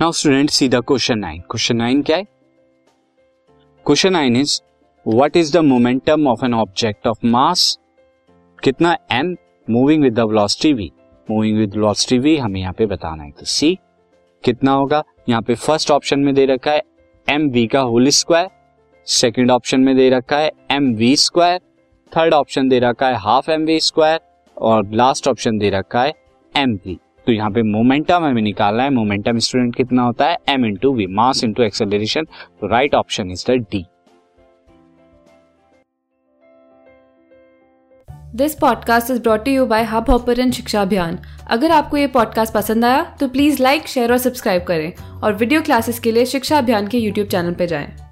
Now student see the question nine question nine क्या है? Question nine is what is the momentum of an object of mass कितना M moving with the velocity V moving with velocity V हमें यहाँ पे बताना है। तो सी कितना होगा? यहाँ पे फ़र्स्ट ऑप्शन में दे रखा है एम वी का होल स्क्वायर सेकेंड ऑप्शन में दे रखा है M V square third option दे रखा है हाफ़ एम वी स्क्वायर और लास्ट ऑप्शन दे रखा है एम वी तो यहाँ पे मोमेंटम हमें निकालना है। मोमेंटम स्टूडेंट कितना होता है? M into V mass into acceleration तो right option is the D this podcast is brought you by hub hopper शिक्षा अभियान अगर आपको ये पॉडकास्ट पसंद आया तो प्लीज़ लाइक शेयर और सब्सक्राइब करें। और वीडियो क्लासेस के लिए शिक्षा अभियान के यूट्यूब चैनल पर जाएँ।